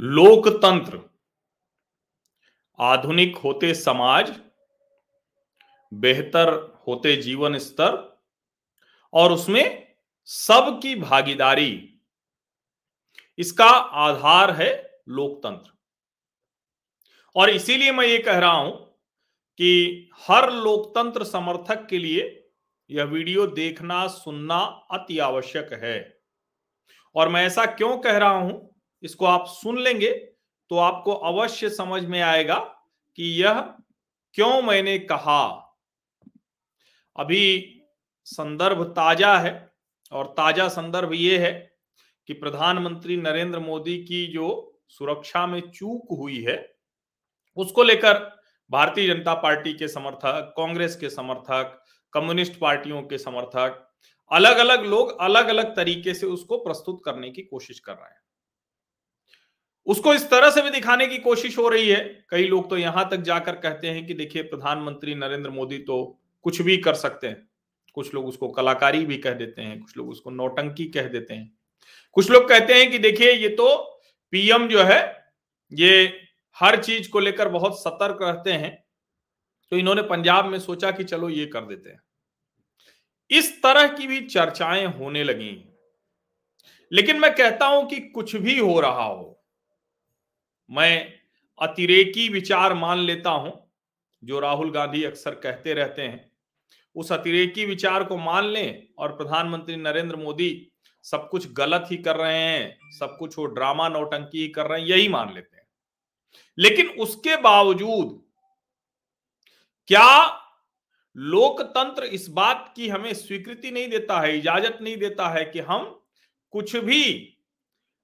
लोकतंत्र। आधुनिक होते समाज, बेहतर होते जीवन स्तर, और उसमें सबकी भागीदारी। इसका आधार है लोकतंत्र। और इसीलिए मैं ये कह रहा हूँ कि हर लोकतंत्र समर्थक के लिए यह वीडियो देखना, सुनना अति आवश्यक है। और मैं ऐसा क्यों कह रहा हूँ? इसको आप सुन लेंगे तो आपको अवश्य समझ में आएगा कि यह क्यों मैंने कहा। अभी संदर्भ ताज़ा है और ताज़ा संदर्भ ये है कि प्रधानमंत्री नरेंद्र मोदी की जो सुरक्षा में चूक हुई है, उसको लेकर भारतीय जनता पार्टी के समर्थक, कांग्रेस के समर्थक, कम्युनिस्ट पार्टियों के समर्थक अलग अलग लोग अलग अलग तरीके से उसको प्रस्तुत करने की कोशिश कर रहे हैं। उसको इस तरह से भी दिखाने की कोशिश हो रही है। कई लोग तो यहाँ तक जाकर कहते हैं कि देखिए, प्रधानमंत्री नरेंद्र मोदी तो कुछ भी कर सकते हैं। कुछ लोग उसको कलाकारी भी कह देते हैं, कुछ लोग उसको नौटंकी कह देते हैं। कुछ लोग कहते हैं कि देखिए, ये तो पीएम जो है, ये हर चीज़ को लेकर बहुत सतर्क रहते हैं। तो इन्होंने पंजाब में सोचा कि चलो ये कर देते हैं। इस तरह की भी चर्चाएँ होने लगी। लेकिन मैं कहता हूँ कि कुछ भी हो रहा हो मैं अतिरेकी विचार मान लेता हूँ, जो राहुल गांधी अक्सर कहते रहते हैं। उस अतिरेकी विचार को मान लें और प्रधानमंत्री नरेंद्र मोदी सब कुछ गलत ही कर रहे हैं, सब कुछ वो ड्रामा नौटंकी ही कर रहे हैं, यही मान लेते हैं। लेकिन उसके बावजूद क्या लोकतंत्र इस बात की हमें स्वीकृति नहीं देता है, इजाज़त नहीं देता है कि हम कुछ भी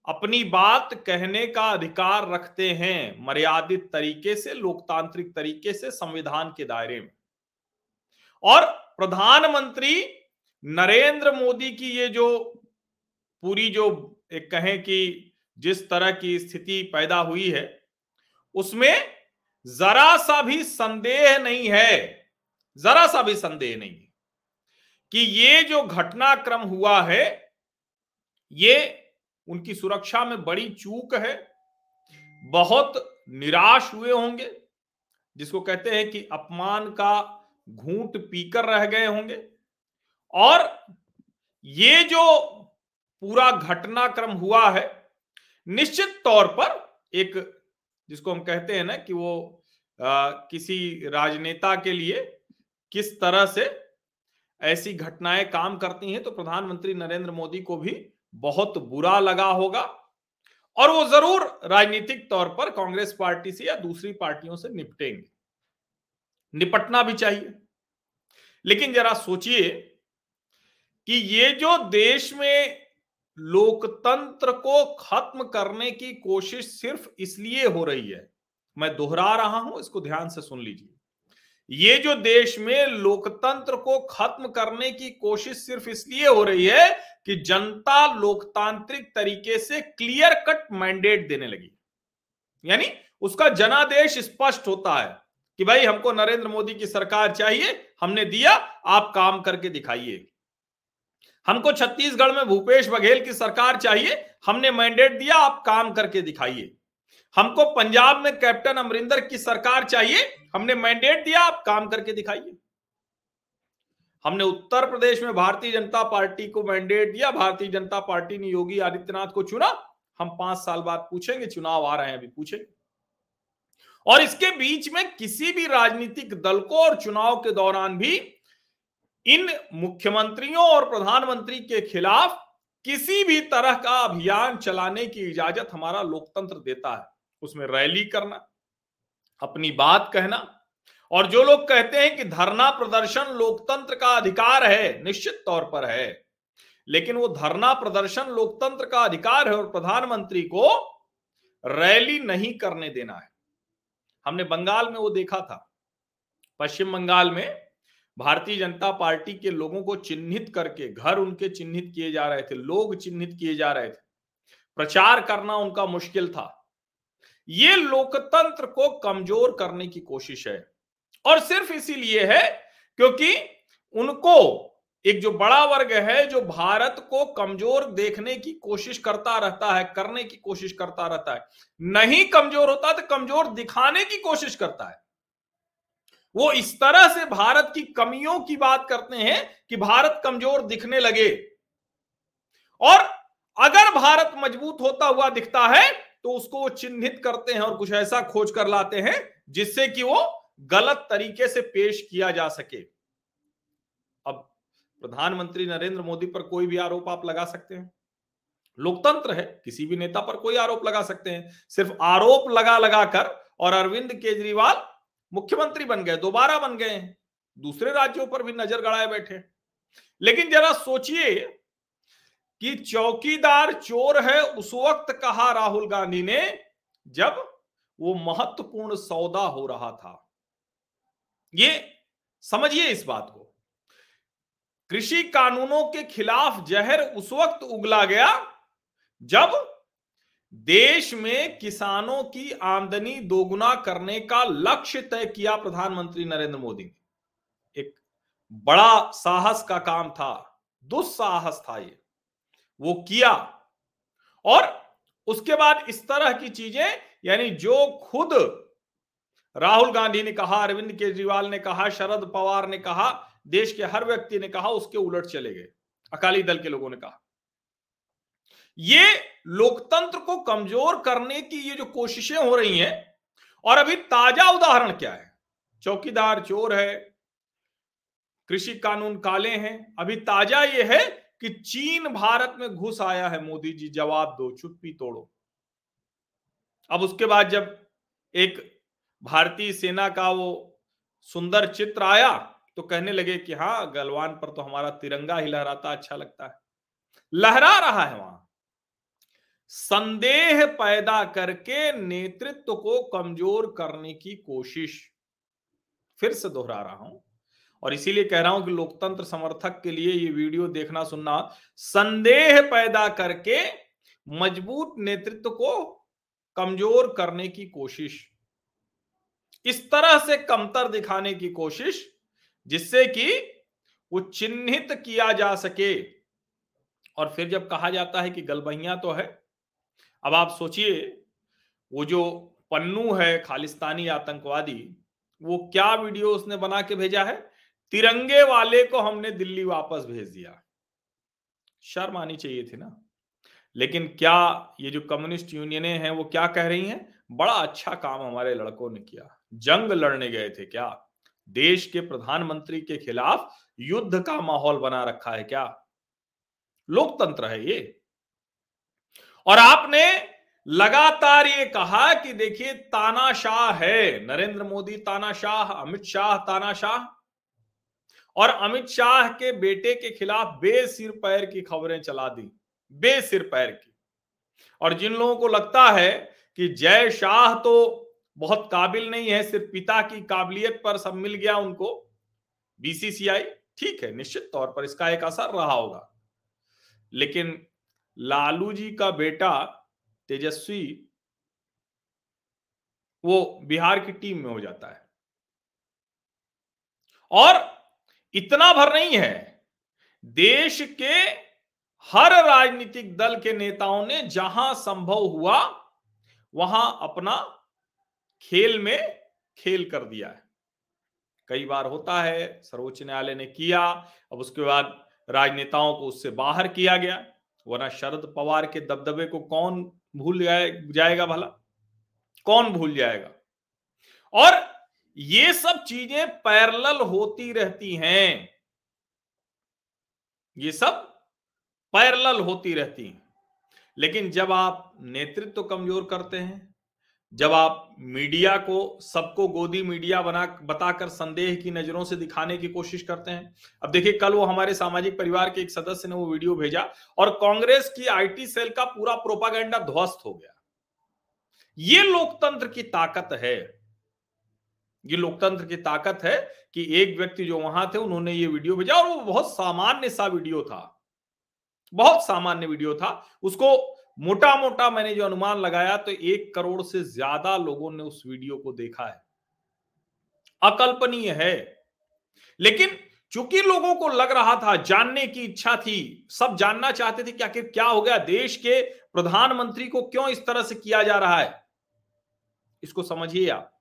अपनी बात कहने का अधिकार रखते हैं मर्यादित तरीके से, लोकतांत्रिक तरीके से, संविधान के दायरे में। और प्रधानमंत्री नरेंद्र मोदी की ये जो पूरी जो एक कहें कि जिस तरह की स्थिति पैदा हुई है, उसमें जरा सा भी संदेह नहीं है, जरा सा भी संदेह नहीं है कि ये जो घटनाक्रम हुआ है, ये उनकी सुरक्षा में बड़ी चूक है। बहुत निराश हुए होंगे जिसको कहते हैं कि अपमान का घूंट पीकर रह गए होंगे। और ये जो पूरा घटनाक्रम हुआ है निश्चित तौर पर एक जिसको हम कहते हैं ना कि वो आ, किसी राजनेता के लिए किस तरह से ऐसी घटनाएँ काम करती हैं तो प्रधानमंत्री नरेंद्र मोदी को भी बहुत बुरा लगा होगा। और वो ज़रूर राजनीतिक तौर पर कांग्रेस पार्टी से या दूसरी पार्टियों से निपटेंगे। निपटना भी चाहिए। लेकिन जरा सोचिए कि ये जो देश में लोकतंत्र को खत्म करने की कोशिश सिर्फ़ इसलिए हो रही है, मैं दोहरा रहा हूँ, इसको ध्यान से सुन लीजिए। ये जो देश में लोकतंत्र को खत्म करने की कोशिश सिर्फ़ इसलिए हो रही है कि जनता लोकतांत्रिक तरीके से क्लियर कट मैंडेट देने लगी। यानी उसका जनादेश स्पष्ट होता है कि भाई हमको नरेंद्र मोदी की सरकार चाहिए, हमने दिया, आप काम करके दिखाइए। हमको छत्तीसगढ़ में भूपेश बघेल की सरकार चाहिए, हमने मैंडेट दिया, आप काम करके दिखाइए। हमको पंजाब में कैप्टन अमरिंदर की सरकार चाहिए, हमने मैंडेट दिया, आप काम करके दिखाइए। हमने उत्तर प्रदेश में भारतीय जनता पार्टी को मैंडेट दिया, भारतीय जनता पार्टी ने योगी आदित्यनाथ को चुना। हम पाँच साल बाद पूछेंगे, चुनाव आ रहे हैं, अभी पूछेंगे। और इसके बीच में किसी भी राजनीतिक दल को और चुनाव के दौरान भी इन मुख्यमंत्रियों और प्रधानमंत्री के खिलाफ किसी भी तरह का अभियान चलाने की इजाज़त हमारा लोकतंत्र देता है। उसमें रैली करना, अपनी बात कहना और जो लोग कहते हैं कि धरना प्रदर्शन लोकतंत्र का अधिकार है, निश्चित तौर पर है। लेकिन वो धरना प्रदर्शन लोकतंत्र का अधिकार है और प्रधानमंत्री को रैली नहीं करने देना है। हमने बंगाल में वो देखा था। पश्चिम बंगाल में भारतीय जनता पार्टी के लोगों को चिन्हित करके, घर उनके चिन्हित किए जा रहे थे, लोग चिन्हित किए जा रहे थे। प्रचार करना उनका मुश्किल था। ये लोकतंत्र को कमज़ोर करने की कोशिश है। और सिर्फ़ इसीलिए है क्योंकि उनको एक जो बड़ा वर्ग है, जो भारत को कमज़ोर देखने की कोशिश करता रहता है, करने की कोशिश करता रहता है, नहीं कमज़ोर होता तो कमज़ोर दिखाने की कोशिश करता है। वो इस तरह से भारत की कमियों की बात करते हैं कि भारत कमज़ोर दिखने लगे। और अगर भारत मज़बूत होता हुआ दिखता है तो उसको वो चिन्हित करते हैं और कुछ ऐसा खोज कर लाते हैं, जिससे कि वो गलत तरीके से पेश किया जा सके। अब प्रधानमंत्री नरेंद्र मोदी पर कोई भी आरोप आप लगा सकते हैं। लोकतंत्र है, किसी भी नेता पर कोई आरोप लगा सकते हैं। सिर्फ़ आरोप लगा लगा कर और अरविंद केजरीवाल मुख्यमंत्री बन गए, दोबारा बन गए दूसरे राज्यों पर भी नज़र गड़ाए बैठे। लेकिन जरा सोचिए कि चौकीदार चोर है, उस वक्त कहा राहुल गांधी ने जब वो महत्वपूर्ण सौदा हो रहा था। ये समझिए इस बात को। कृषि कानूनों के खिलाफ जहर उस वक्त उगला गया जब देश में किसानों की आमदनी दोगुना करने का लक्ष्य तय किया प्रधानमंत्री नरेंद्र मोदी ने। एक बड़ा साहस का काम था, दुस्साहस था ये। वो किया और उसके बाद इस तरह की चीज़ें, यानी जो खुद राहुल गांधी ने कहा, अरविंद केजरीवाल ने कहा, शरद पवार ने कहा, देश के हर व्यक्ति ने कहा, उसके उलट चले गए। अकाली दल के लोगों ने कहा। ये लोकतंत्र को कमज़ोर करने की ये जो कोशिशें हो रही हैं, और अभी ताज़ा उदाहरण क्या है? चौकीदार चोर है, कृषि कानून काले हैं। अभी ताज़ा ये है कि चीन भारत में घुस आया है, मोदी जी, जवाब दो, चुप्पी तोड़ो। अब उसके बाद जब एक भारतीय सेना का वो सुंदर चित्र आया तो कहने लगे कि हाँ गलवान पर तो हमारा तिरंगा ही लहराता अच्छा लगता है। लहरा रहा है वहाँ। संदेह पैदा करके नेतृत्व को कमज़ोर करने की कोशिश फिर से दोहरा रहा हूँ। और इसीलिए कह रहा हूँ कि लोकतंत्र समर्थक के लिए ये वीडियो देखना सुनना, संदेह पैदा करके मज़बूत नेतृत्व को कमज़ोर करने की कोशिश इस तरह से कमतर दिखाने की कोशिश जिससे कि वो चिन्हित किया जा सके? और फिर जब कहा जाता है कि गलबहिया तो है, अब आप सोचिए, वो जो पन्नू है, खालिस्तानी आतंकवादी, वो क्या वीडियो उसने बना के भेजा है? तिरंगे वाले को हमने दिल्ली वापस भेज दिया। शर्म आनी चाहिए थी ना। लेकिन क्या ये जो कम्युनिस्ट यूनियने हैं, वो क्या कह रही हैं? बड़ा अच्छा काम हमारे लड़कों ने किया। जंग लड़ने गए थे क्या? देश के प्रधानमंत्री के खिलाफ युद्ध का माहौल बना रखा है क्या? लोकतंत्र है ये। और आपने लगातार ये कहा कि देखिए, तानाशाह है। नरेंद्र मोदी तानाशाह, अमित शाह तानाशाह। और अमित शाह के बेटे के खिलाफ बेसिर पैर की खबरें चला दी। बेसिर पैर की। और जिन लोगों को लगता है कि जय शाह तो बहुत काबिल नहीं है, सिर्फ़ पिता की काबिलियत पर सब मिल गया उनको। बीसीसीआई ठीक है, निश्चित तौर पर इसका एक असर रहा होगा। लेकिन लालू जी का बेटा तेजस्वी, वो बिहार की टीम में हो जाता है। और इतना भर नहीं है, देश के हर राजनीतिक दल के नेताओं ने जहाँ संभव हुआ, वहाँ अपना खेल में खेल कर दिया है। कई बार होता है सर्वोच्च न्यायालय ने किया अब उसके बाद राजनेताओं को उससे बाहर किया गया वरना शरद पवार के दबदबे को कौन भूल जाए, जाएगा भला? कौन भूल जाएगा? और ये सब चीज़ें पैरल होती रहती हैं। ये सब पैरल होती रहती हैं। लेकिन जब आप नेतृत्व कमज़ोर करते हैं जब आप मीडिया को, सबको गोदी मीडिया बना, बताकर संदेह की नज़रों से दिखाने की कोशिश करते हैं। अब देखिए, कल वो हमारे सामाजिक परिवार के एक सदस्य ने वो वीडियो भेजा और कांग्रेस की आईटी सेल का पूरा प्रोपागेंडा ध्वस्त हो गया। ये लोकतंत्र की ताकत है। ये लोकतंत्र की ताकत है कि एक व्यक्ति जो वहाँ थे, उन्होंने ये वीडियो भेजा और वो बहुत सामान्य सा वीडियो था। बहुत सामान्य वीडियो था। उसको मोटा मोटा मैंने जो अनुमान लगाया तो एक करोड़ से ज़्यादा लोगों ने उस वीडियो को देखा है। अकल्पनीय है। लेकिन चूँकि लोगों को लग रहा था, जानने की इच्छा थी, सब जानना चाहते थे कि आखिर क्या हो गया, देश के प्रधानमंत्री को क्यों इस तरह से किया जा रहा है? इसको समझिए आप।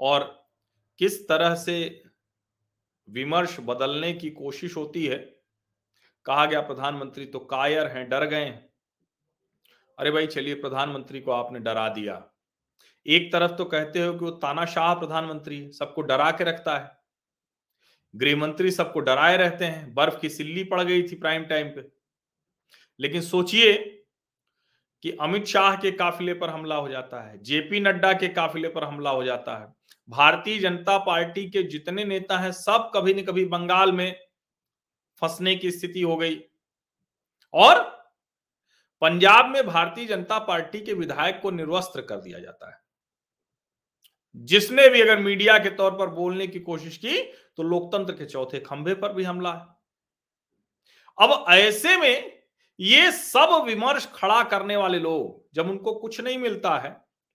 और किस तरह से विमर्श बदलने की कोशिश होती है कहा गया प्रधानमंत्री तो कायर हैं, डर गए अरे भाई, चलिए प्रधानमंत्री को आपने डरा दिया। एक तरफ़ तो कहते हो कि वो तानाशाह प्रधानमंत्री सबको डरा के रखता है। गृह मंत्री सबको डराए रहते हैं, बर्फ़ की सिल्ली पड़ गई थी प्राइम टाइम पे। लेकिन सोचिए कि अमित शाह के काफिले पर हमला हो जाता है, जेपी नड्डा के काफिले पर हमला हो जाता है। भारतीय जनता पार्टी के जितने नेता हैं, सब कभी न कभी बंगाल में फंसने की स्थिति हो गई। और पंजाब में भारतीय जनता पार्टी के विधायक को निर्वस्त्र कर दिया जाता है। जिसने भी अगर मीडिया के तौर पर बोलने की कोशिश की तो लोकतंत्र के चौथे खंभे पर भी हमला है। अब ऐसे में ये सब विमर्श खड़ा करने वाले लोग, जब उनको कुछ नहीं मिलता है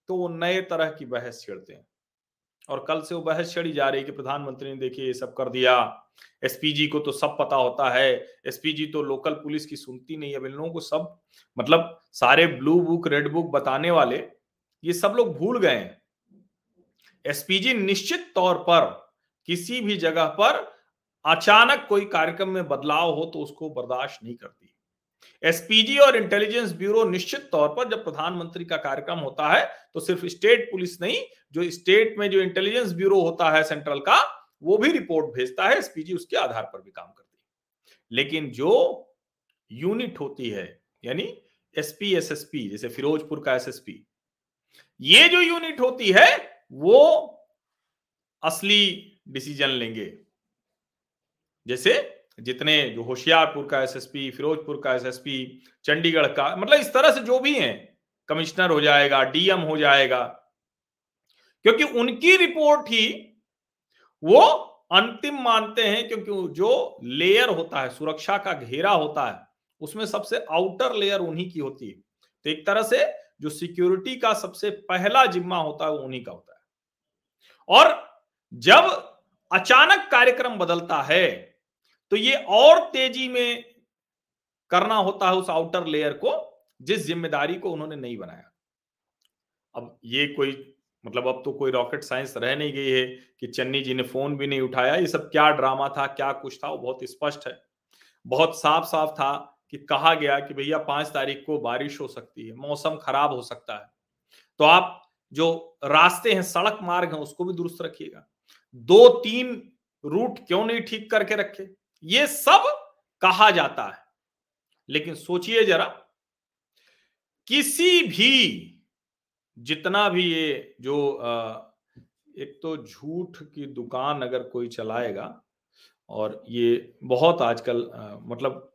तो वो नए तरह की बहस छेड़ते हैं। और कल से वो बहस छड़ी जा रही कि प्रधानमंत्री ने देखिए ये सब कर दिया। एसपीजी को तो सब पता होता है। एसपीजी तो लोकल पुलिस की सुनती नहीं है। इन लोगों को सब मतलब सारे ब्लू बुक, रेड बुक बताने वाले, ये सब लोग भूल गए हैं। एसपीजी निश्चित तौर पर किसी भी जगह पर अचानक कोई कार्यक्रम में बदलाव हो तो उसको बर्दाश्त नहीं करती। एसपीजी और इंटेलिजेंस ब्यूरो निश्चित तौर पर जब प्रधानमंत्री का कार्यक्रम होता है तो सिर्फ़ स्टेट पुलिस नहीं, जो स्टेट में जो इंटेलिजेंस ब्यूरो होता है सेंट्रल का, वो भी रिपोर्ट भेजता है एसपीजी उसके आधार पर भी काम करती है। लेकिन जो यूनिट होती है, यानी एसपी एसएसपी जैसे फिरोजपुर का एसएसपी ये जो यूनिट होती है, वो असली डिसीज़न लेंगे। जैसे जितने जो होशियारपुर का एसएसपी, फिरोजपुर का एसएसपी, चंडीगढ़ का मतलब इस तरह से जो भी हैं, कमिश्नर हो जाएगा, डीएम हो जाएगा, क्योंकि उनकी रिपोर्ट ही वो अंतिम मानते हैं क्योंकि जो लेयर होता है, सुरक्षा का घेरा होता है, उसमें सबसे आउटर लेयर उन्हीं की होती है। तो एक तरह से जो सिक्योरिटी का सबसे पहला जिम्मा होता है, वो उन्हीं का होता है। और जब अचानक कार्यक्रम बदलता है तो ये और तेज़ी में करना होता है उस आउटर लेयर को, जिस ज़िम्मेदारी को उन्होंने नहीं बनाया। अब ये कोई मतलब अब तो कोई रॉकेट साइंस रह नहीं गई है कि चन्नी जी ने फ़ोन भी नहीं उठाया। ये सब क्या ड्रामा था, क्या कुछ था, वो बहुत स्पष्ट है। बहुत साफ़ साफ़ था कि कहा गया कि भैया पाँच तारीख को बारिश हो सकती है, मौसम खराब हो सकता है। तो आप जो रास्ते हैं, सड़क मार्ग हैं, उसको भी दुरुस्त रखिएगा। दो तीन रूट क्यों नहीं ठीक करके रखे? ये सब कहा जाता है। लेकिन सोचिए जरा, किसी भी, जितना भी ये जो एक तो झूठ की दुकान अगर कोई चलाएगा और ये बहुत आजकल मतलब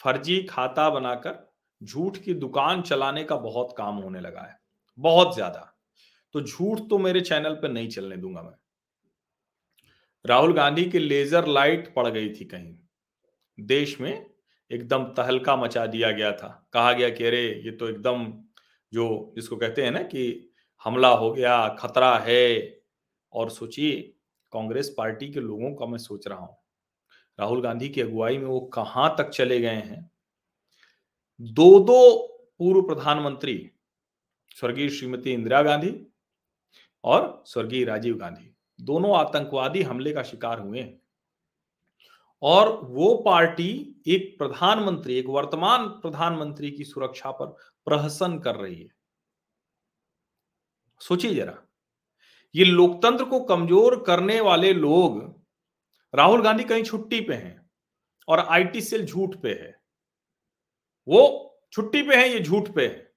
फर्जी खाता बनाकर झूठ की दुकान चलाने का बहुत काम होने लगा है, बहुत ज़्यादा। तो झूठ तो मेरे चैनल पर नहीं चलने दूँगा मैं। राहुल गांधी की लेजर लाइट पड़ गई थी कहीं। देश में एकदम तहलका मचा दिया गया था। कहा गया कि अरे, ये तो एकदम जो जिसको कहते हैं ना कि हमला हो गया, खतरा है। और सोचिए, कांग्रेस पार्टी के लोगों का मैं सोच रहा हूँ, राहुल गांधी की अगुवाई में वो कहाँ तक चले गए हैं? दो दो पूर्व प्रधानमंत्री, स्वर्गीय श्रीमती इंदिरा गांधी और स्वर्गीय राजीव गांधी। दोनों आतंकवादी हमले का शिकार हुए हैं। और वो पार्टी एक प्रधानमंत्री, एक वर्तमान प्रधानमंत्री की सुरक्षा पर प्रहसन कर रही है। सोचिए जरा, ये लोकतंत्र को कमज़ोर करने वाले लोग राहुल गांधी कहीं छुट्टी पे हैं और आईटी सेल झूठ पे है। वो छुट्टी पे है, ये झूठ पे है।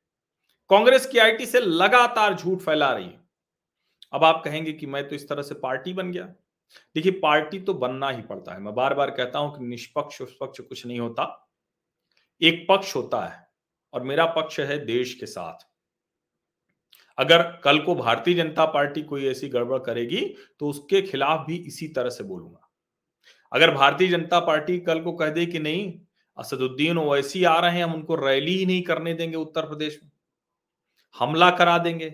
कांग्रेस की आईटी सेल लगातार झूठ फैला रही है। अब आप कहेंगे कि मैं तो इस तरह से पार्टी बन गया। देखिए, पार्टी तो बनना ही पड़ता है। मैं बार बार कहता हूँ कि निष्पक्ष पक्ष कुछ नहीं होता। एक पक्ष होता है और मेरा पक्ष है देश के साथ। अगर कल को भारतीय जनता पार्टी कोई ऐसी गड़बड़ करेगी तो उसके खिलाफ भी इसी तरह से बोलूँगा। अगर भारतीय जनता पार्टी कल को कह दे कि नहीं, असदुद्दीन ओवैसी आ रहे हैं, हम उनको रैली ही नहीं करने देंगे उत्तर प्रदेश में। हमला करा देंगे।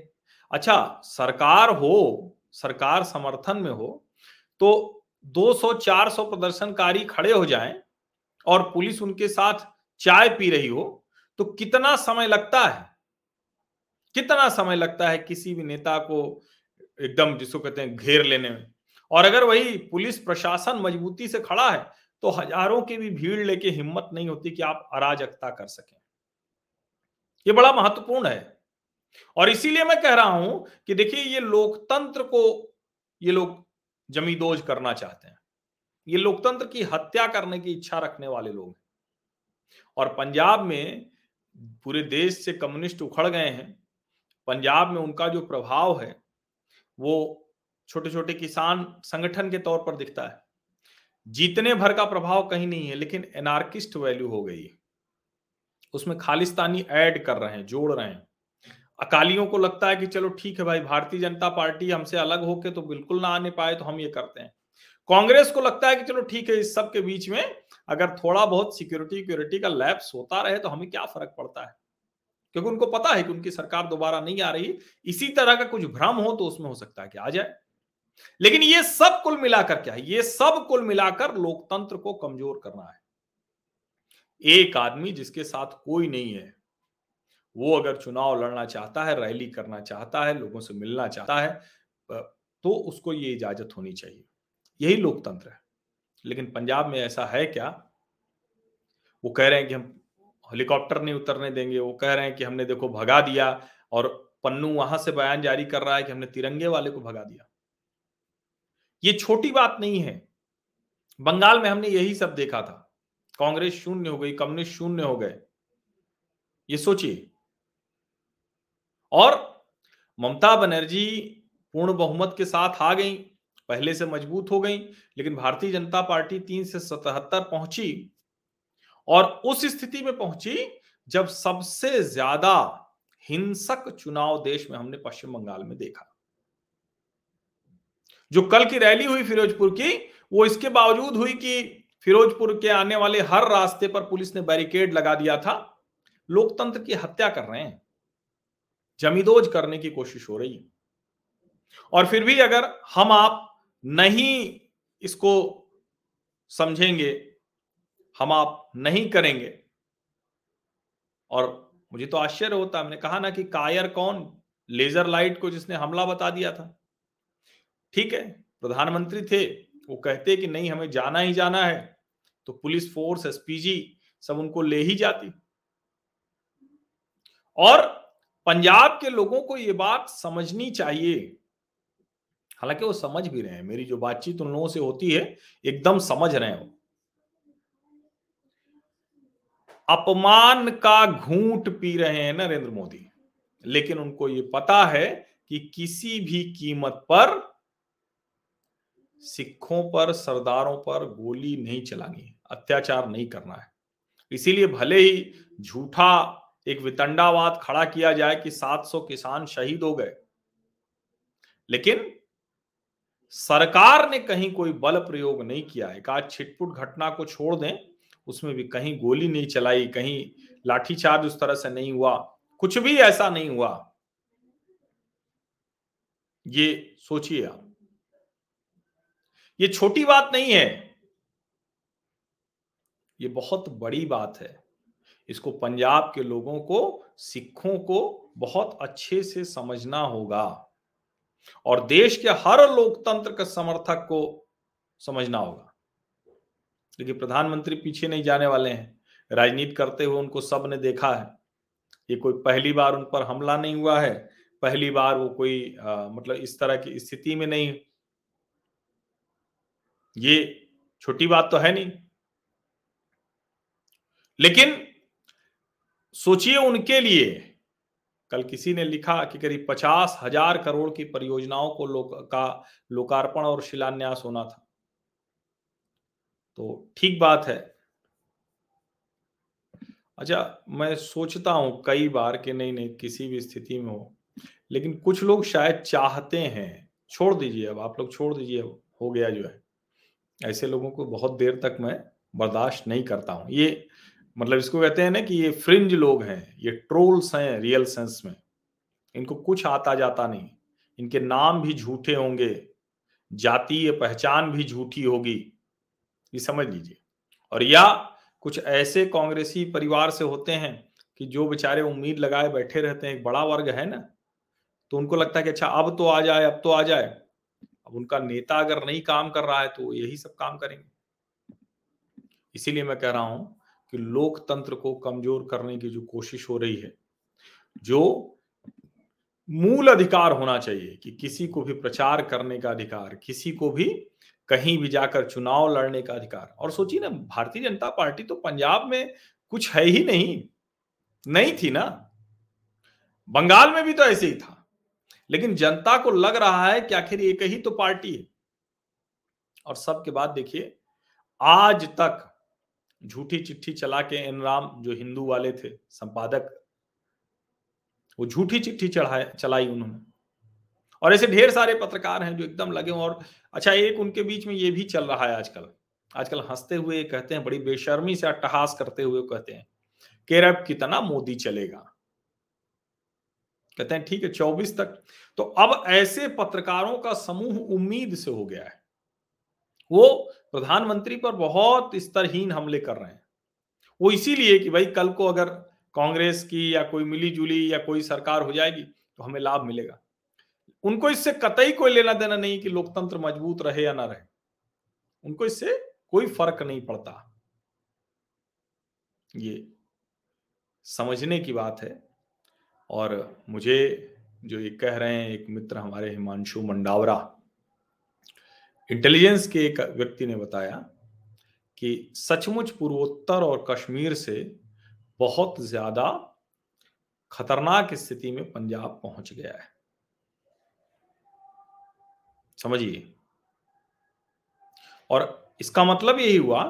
अच्छा सरकार हो, सरकार समर्थन में हो तो 200-400 प्रदर्शनकारी खड़े हो जाएँ और पुलिस उनके साथ चाय पी रही हो तो कितना समय लगता है? कितना समय लगता है किसी भी नेता को एकदम जिसको कहते हैं घेर लेने में? और अगर वही पुलिस प्रशासन मजबूती से खड़ा है तो हज़ारों की भी भीड़ लेके हिम्मत नहीं होती कि आप अराजकता कर सकें। ये बड़ा महत्वपूर्ण है। और इसीलिए मैं कह रहा हूँ कि देखिए, ये लोकतंत्र को, ये लोग जमीदोज करना चाहते हैं। ये लोकतंत्र की हत्या करने की इच्छा रखने वाले लोग हैं। और पंजाब में पूरे देश से कम्युनिस्ट उखड़ गए हैं। पंजाब में उनका जो प्रभाव है, वो छोटे छोटे किसान संगठन के तौर पर दिखता है। जीतने भर का प्रभाव कहीं नहीं है, लेकिन एनार्किस्ट वैल्यू हो गई है। उसमें खालिस्तानी ऐड कर रहे हैं, जोड़ रहे हैं। अकालियों को लगता है कि चलो ठीक है भाई, भारतीय जनता पार्टी हमसे अलग होके तो बिल्कुल ना आने पाए तो हम ये करते हैं। कांग्रेस को लगता है कि चलो ठीक है, इस सब के बीच में अगर थोड़ा बहुत सिक्योरिटी सिक्योरिटी का लैप्स होता रहे तो हमें क्या फ़र्क पड़ता है? क्योंकि उनको पता है कि उनकी सरकार दोबारा नहीं आ रही, इसी तरह का कुछ भ्रम हो तो उसमें हो सकता है कि आ जाए। लेकिन ये सब कुल मिलाकर क्या है? ये सब कुल मिलाकर लोकतंत्र को कमज़ोर करना है। एक आदमी जिसके साथ कोई नहीं है वो अगर चुनाव लड़ना चाहता है, रैली करना चाहता है, लोगों से मिलना चाहता है तो उसको ये इजाज़त होनी चाहिए। यही लोकतंत्र है। लेकिन पंजाब में ऐसा है क्या? वो कह रहे हैं कि हम हेलीकॉप्टर नहीं उतरने देंगे, वो कह रहे हैं कि हमने देखो भगा दिया और पन्नू वहाँ से बयान जारी कर रहा है कि हमने तिरंगे वाले को भगा दिया। ये छोटी बात नहीं है। बंगाल में हमने यही सब देखा था। कांग्रेस शून्य हो गई, कम्युनिस्ट शून्य हो गए। ये सोचिए। और ममता बनर्जी पूर्ण बहुमत के साथ आ गई। पहले से मज़बूत हो गई, लेकिन भारतीय जनता पार्टी तीन से सतहत्तर पहुँची और उस स्थिति में पहुँची जब सबसे ज़्यादा हिंसक चुनाव देश में हमने पश्चिम बंगाल में देखा। जो कल की रैली हुई फिरोजपुर की, वो इसके बावजूद हुई कि फिरोजपुर के आने वाले हर रास्ते पर पुलिस ने बैरिकेड लगा दिया था। लोकतंत्र की हत्या कर रहे हैं। जमीदोज करने की कोशिश हो रही है। और फिर भी अगर हम आप नहीं इसको समझेंगे, हम आप नहीं करेंगे। और मुझे तो आश्चर्य होता मैंने कहा ना कि कायर कौन? लेजर लाइट को जिसने हमला बता दिया था। ठीक है, प्रधानमंत्री थे, वो कहते कि नहीं, हमें जाना ही जाना है। तो पुलिस फोर्स, एसपीजी सब उनको ले ही जाती। और पंजाब के लोगों को ये बात समझनी चाहिए। हालाँकि वो समझ भी रहे हैं, मेरी जो बातचीत उन लोगों से होती है, एकदम समझ रहे हो अपमान का घूंट पी रहे हैं नरेंद्र मोदी, लेकिन उनको ये पता है कि किसी भी कीमत पर सिखों पर, सरदारों पर गोली नहीं चलानी, अत्याचार नहीं करना है। इसीलिए भले ही झूठा एक वितंडावाद खड़ा किया जाए कि 700 किसान शहीद हो गए। लेकिन सरकार ने कहीं कोई बल प्रयोग नहीं किया एक आज छिटपुट घटना को छोड़ दें, उसमें भी कहीं गोली नहीं चलाई, कहीं लाठीचार्ज उस तरह से नहीं हुआ, कुछ भी ऐसा नहीं हुआ। ये सोचिए आप। ये छोटी बात नहीं है। ये बहुत बड़ी बात है। इसको पंजाब के लोगों को सिखों को बहुत अच्छे से समझना होगा। और देश के हर लोकतंत्र के समर्थक को समझना होगा। लेकिन प्रधानमंत्री पीछे नहीं जाने वाले हैं। राजनीति करते हुए उनको सबने देखा है। ये कोई पहली बार उन पर हमला नहीं हुआ है। पहली बार वो कोई आ, मतलब इस तरह की स्थिति में नहीं। ये छोटी बात तो है नहीं। लेकिन सोचिए उनके लिए। कल किसी ने लिखा कि करीब पचास हज़ार करोड़ की परियोजनाओं को लोक, का लोकार्पण और शिलान्यास होना था। तो ठीक बात है। अच्छा मैं सोचता हूँ कई बार कि नहीं नहीं, किसी भी स्थिति में हो, लेकिन कुछ लोग शायद चाहते हैं। छोड़ दीजिए अब, आप लोग छोड़ दीजिए, हो गया जो है। ऐसे लोगों को बहुत देर तक मैं बर्दाश्त नहीं करता हूँ। ये मतलब इसको कहते हैं ना कि ये फ्रिंज लोग हैं, ये ट्रोल्स हैं रियल सेंस में। इनको कुछ आता जाता नहीं। इनके नाम भी झूठे होंगे, जातीय पहचान भी झूठी होगी। ये समझ लीजिए। और या कुछ ऐसे कांग्रेसी परिवार से होते हैं कि जो बेचारे उम्मीद लगाए बैठे रहते हैं, एक बड़ा वर्ग है ना तो उनको लगता है कि अच्छा अब तो आ जाए, अब तो आ जाए। अब उनका नेता अगर नहीं काम कर रहा है तो यही सब काम करेंगे। इसीलिए मैं कह रहा हूँ कि लोकतंत्र को कमज़ोर करने की जो कोशिश हो रही है, जो मूल अधिकार होना चाहिए कि किसी को भी प्रचार करने का अधिकार, किसी को भी कहीं भी जाकर चुनाव लड़ने का अधिकार। और सोचिए ना, भारतीय जनता पार्टी तो पंजाब में कुछ है ही नहीं नहीं थी ना। बंगाल में भी तो ऐसे ही था। लेकिन जनता को लग रहा है कि आखिर एक ही तो पार्टी है। और सबके बाद देखिए, आज तक झूठी चिट्ठी चला के एनराम जो हिंदू वाले थे, संपादक, वो झूठी चिट्ठी चढ़ाए, चलाई उन्होंने। और ऐसे ढेर सारे पत्रकार हैं जो एकदम लगे और अच्छा एक उनके बीच में ये भी चल रहा है आजकल। आजकल हँसते हुए कहते हैं, बड़ी बेशर्मी से अट्टहास करते हुए कहते हैं केरब कितना मोदी चलेगा? कहते हैं, ठीक है, चौबीस तक। तो अब ऐसे पत्रकारों का समूह उम्मीद से हो गया है। वो प्रधानमंत्री पर बहुत स्तरहीन हमले कर रहे हैं। वो इसीलिए कि भाई कल को अगर कांग्रेस की या कोई मिली जुली या कोई सरकार हो जाएगी तो हमें लाभ मिलेगा। उनको इससे कतई कोई लेना देना नहीं कि लोकतंत्र मज़बूत रहे या ना रहे। उनको इससे कोई फ़र्क नहीं पड़ता। ये समझने की बात है। और मुझे जो ये कह रहे हैं एक मित्र हमारे, हिमांशु मंडावरा इंटेलिजेंस के एक व्यक्ति ने बताया कि सचमुच पूर्वोत्तर और कश्मीर से बहुत ज़्यादा खतरनाक स्थिति में पंजाब पहुँच गया है। समझिए? और इसका मतलब यही हुआ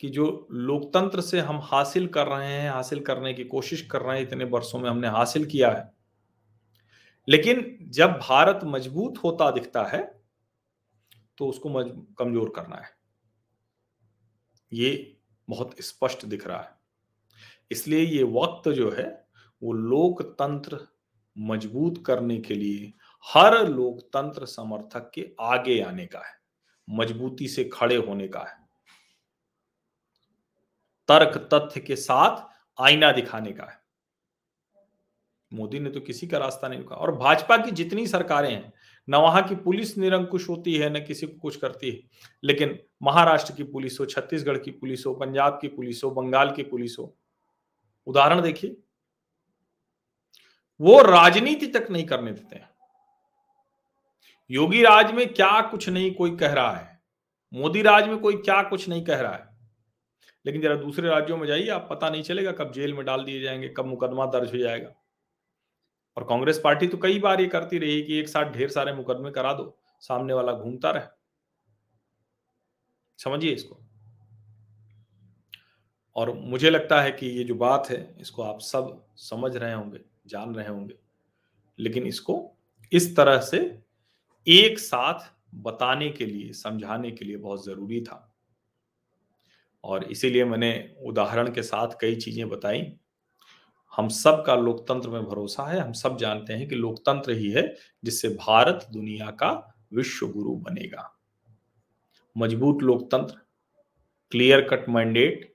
कि जो लोकतंत्र से हम हासिल कर रहे हैं, हासिल करने की कोशिश कर रहे हैं, इतने वर्षों में हमने हासिल किया है। लेकिन जब भारत मज़बूत होता दिखता है तो उसको कमज़ोर करना है। ये बहुत स्पष्ट दिख रहा है। इसलिए ये वक्त जो है, वो लोकतंत्र मज़बूत करने के लिए हर लोकतंत्र समर्थक के आगे आने का है, मजबूती से खड़े होने का है। तर्क तथ्य के साथ आईना दिखाने का है। मोदी ने तो किसी का रास्ता नहीं रुका। और भाजपा की जितनी सरकारें हैं न वहाँ की पुलिस निरंकुश होती है, न किसी को कुछ करती है। लेकिन महाराष्ट्र की पुलिस हो, छत्तीसगढ़ की पुलिस हो, पंजाब की पुलिस हो, बंगाल की पुलिस हो, उदाहरण देखिए। वो राजनीति तक नहीं करने देते हैं। योगी राज में क्या कुछ नहीं कोई कह रहा है। मोदी राज में कोई क्या कुछ नहीं कह रहा है। लेकिन जरा दूसरे राज्यों में जाइए, आप पता नहीं चलेगा, कब जेल में डाल दिए जाएँगे, कब मुकदमा दर्ज हो जाएगा। और कांग्रेस पार्टी तो कई बार ये करती रही कि एक साथ ढेर सारे मुकदमे करा दो, सामने वाला घूमता रहे। समझिए इसको? और मुझे लगता है कि ये जो बात है, इसको आप सब समझ रहे होंगे, जान रहे होंगे। लेकिन इसको इस तरह से एक साथ बताने के लिए, समझाने के लिए बहुत ज़रूरी था। और इसीलिए मैंने उदाहरण के साथ कई चीज़ें बताई। हम सब का लोकतंत्र में भरोसा है, हम सब जानते हैं कि लोकतंत्र ही है जिससे भारत दुनिया का विश्व गुरु बनेगा। मज़बूत लोकतंत्र क्लियर कट मैंडेट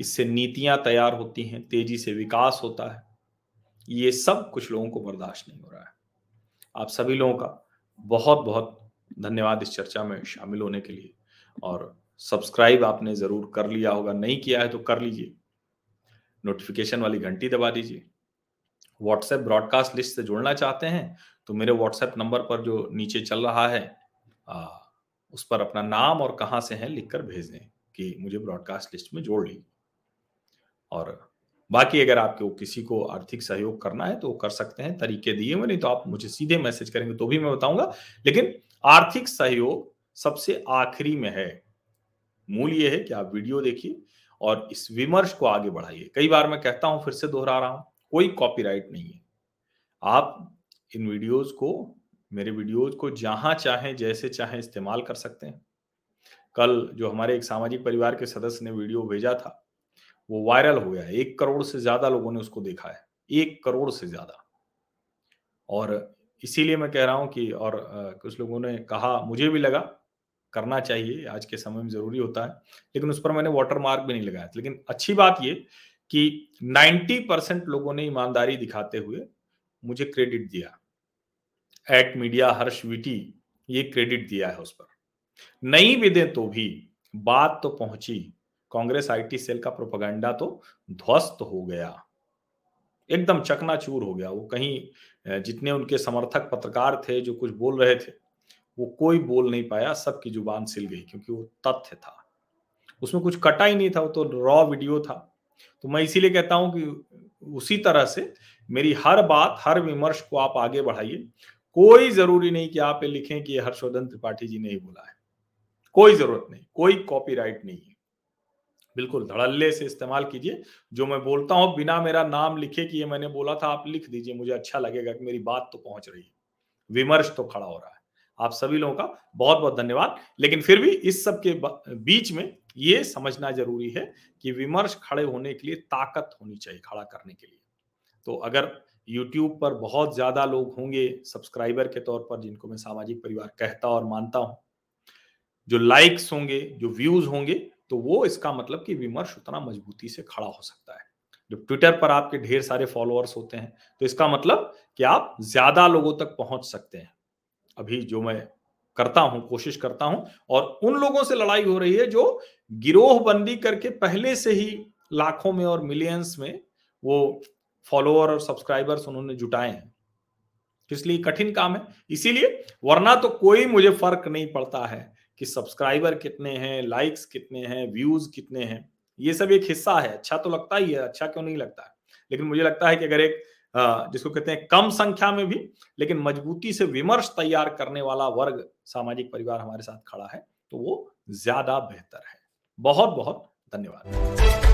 इससे नीतियाँ तैयार होती हैं, तेज़ी से विकास होता है। ये सब कुछ लोगों को बर्दाश्त नहीं हो रहा है। आप सभी लोगों का बहुत बहुत धन्यवाद इस चर्चा में शामिल होने के लिए। और सब्सक्राइब आपने ज़रूर कर लिया होगा, नहीं किया है तो कर लीजिए। नोटिफिकेशन वाली घंटी दबा दीजिए। व्हाट्सएप ब्रॉडकास्ट लिस्ट से जुड़ना चाहते हैं तो मेरे व्हाट्सएप नंबर पर जो नीचे चल रहा है आ, उस पर अपना नाम और कहाँ से है लिखकर भेज दें कि मुझे ब्रॉडकास्ट लिस्ट में जोड़ ली और बाकी अगर आपको किसी को आर्थिक सहयोग करना है तो वो कर सकते हैं तरीके दिए हुए नहीं तो आप मुझे सीधे मैसेज करेंगे तो भी मैं बताऊँगा। लेकिन आर्थिक सहयोग सबसे आखिरी में है। मूल ये है कि आप वीडियो देखिए और इस विमर्श को आगे बढ़ाइए। कई बार मैं कहता हूँ, फिर से दोहरा रहा हूँ, कोई कॉपीराइट नहीं है। आप इन वीडियोस को, मेरे वीडियोस को जहाँ चाहें, जैसे चाहें इस्तेमाल कर सकते हैं। कल जो हमारे एक सामाजिक परिवार के सदस्य ने वीडियो भेजा था, वो वायरल हो गया है। एक करोड़ से ज़्यादा लोगों ने उसको देखा है। एक करोड़ से ज़्यादा। और इसीलिए मैं कह रहा हूँ कि, और कुछ लोगों ने कहा, मुझे भी लगा करना चाहिए, आज के समय में ज़रूरी होता है, लेकिन उस पर मैंने वाटर मार्क भी नहीं लगाया लेकिन अच्छी बात ये कि 90 परसेंट लोगों ने ईमानदारी दिखाते हुए मुझे क्रेडिट दिया। एट मीडिया हर्ष वीटी ये क्रेडिट दिया है उस पर। नहीं भी दे तो भी, बात तो पहुँची। कांग्रेस आईटी सेल का प्रोपागेंडा तो ध्वस्त हो गया। एकदम चकनाचूर हो गया। वो कहीं, जितने उनके समर्थक पत्रकार थे, जो कुछ बोल रहे थे वो कोई बोल नहीं पाया, सबकी ज़ुबान सिल गई क्योंकि वो तथ्य था। उसमें कुछ कटा ही नहीं था, वो तो रॉ वीडियो था। तो मैं इसीलिए कहता हूँ कि उसी तरह से मेरी हर बात, हर विमर्श को आप आगे बढ़ाइए। कोई ज़रूरी नहीं कि आप लिखें कि हर्षवर्धन त्रिपाठी जी ने ही बोला है। कोई ज़रूरत नहीं, कोई कॉपीराइट नहीं है। बिल्कुल धड़ल्ले से इस्तेमाल कीजिए। जो मैं बोलता हूँ, बिना मेरा नाम लिखे कि ये मैंने बोला था, आप लिख दीजिए, मुझे अच्छा लगेगा कि मेरी बात तो पहुँच रही है। विमर्श तो खड़ा हो रहा है। आप सभी लोगों का बहुत बहुत धन्यवाद। लेकिन फिर भी इस सब के बीच में ये समझना ज़रूरी है कि विमर्श खड़े होने के लिए ताकत होनी चाहिए खड़ा करने के लिए। तो अगर YouTube पर बहुत ज़्यादा लोग होंगे सब्सक्राइबर के तौर पर जिनको मैं सामाजिक परिवार कहता और मानता हूँ, जो लाइक्स होंगे, जो व्यूज़ होंगे तो वो इसका मतलब कि विमर्श उतना मजबूती से खड़ा हो सकता है। जब ट्विटर पर आपके ढेर सारे फॉलोअर्स होते हैं तो इसका मतलब कि आप ज़्यादा लोगों तक पहुँच सकते हैं। अभी जो मैं करता हूँ, कोशिश करता हूँ, और उन लोगों से लड़ाई हो रही है जो गिरोह बंदी करके पहले से ही लाखों में और मिलियंस में वो फॉलोअर और सब्सक्राइबर्स उन्होंने जुटाए हैं। इसलिए कठिन काम है। इसीलिए वरना तो कोई मुझे फ़र्क नहीं पड़ता है कि सब्सक्राइबर कितने हैं लाइक्स कितने हैं व्यूज़ कितने हैं। ये सब एक हिस्सा है। अच्छा तो लगता ही है अच्छा क्यों नहीं लगता? है लेकिन मुझे लगता है कि अगर एक जिसको कहते हैं कम संख्या में भी, लेकिन मजबूती से विमर्श तैयार करने वाला वर्ग सामाजिक परिवार हमारे साथ खड़ा है तो वो ज़्यादा बेहतर है। बहुत बहुत धन्यवाद।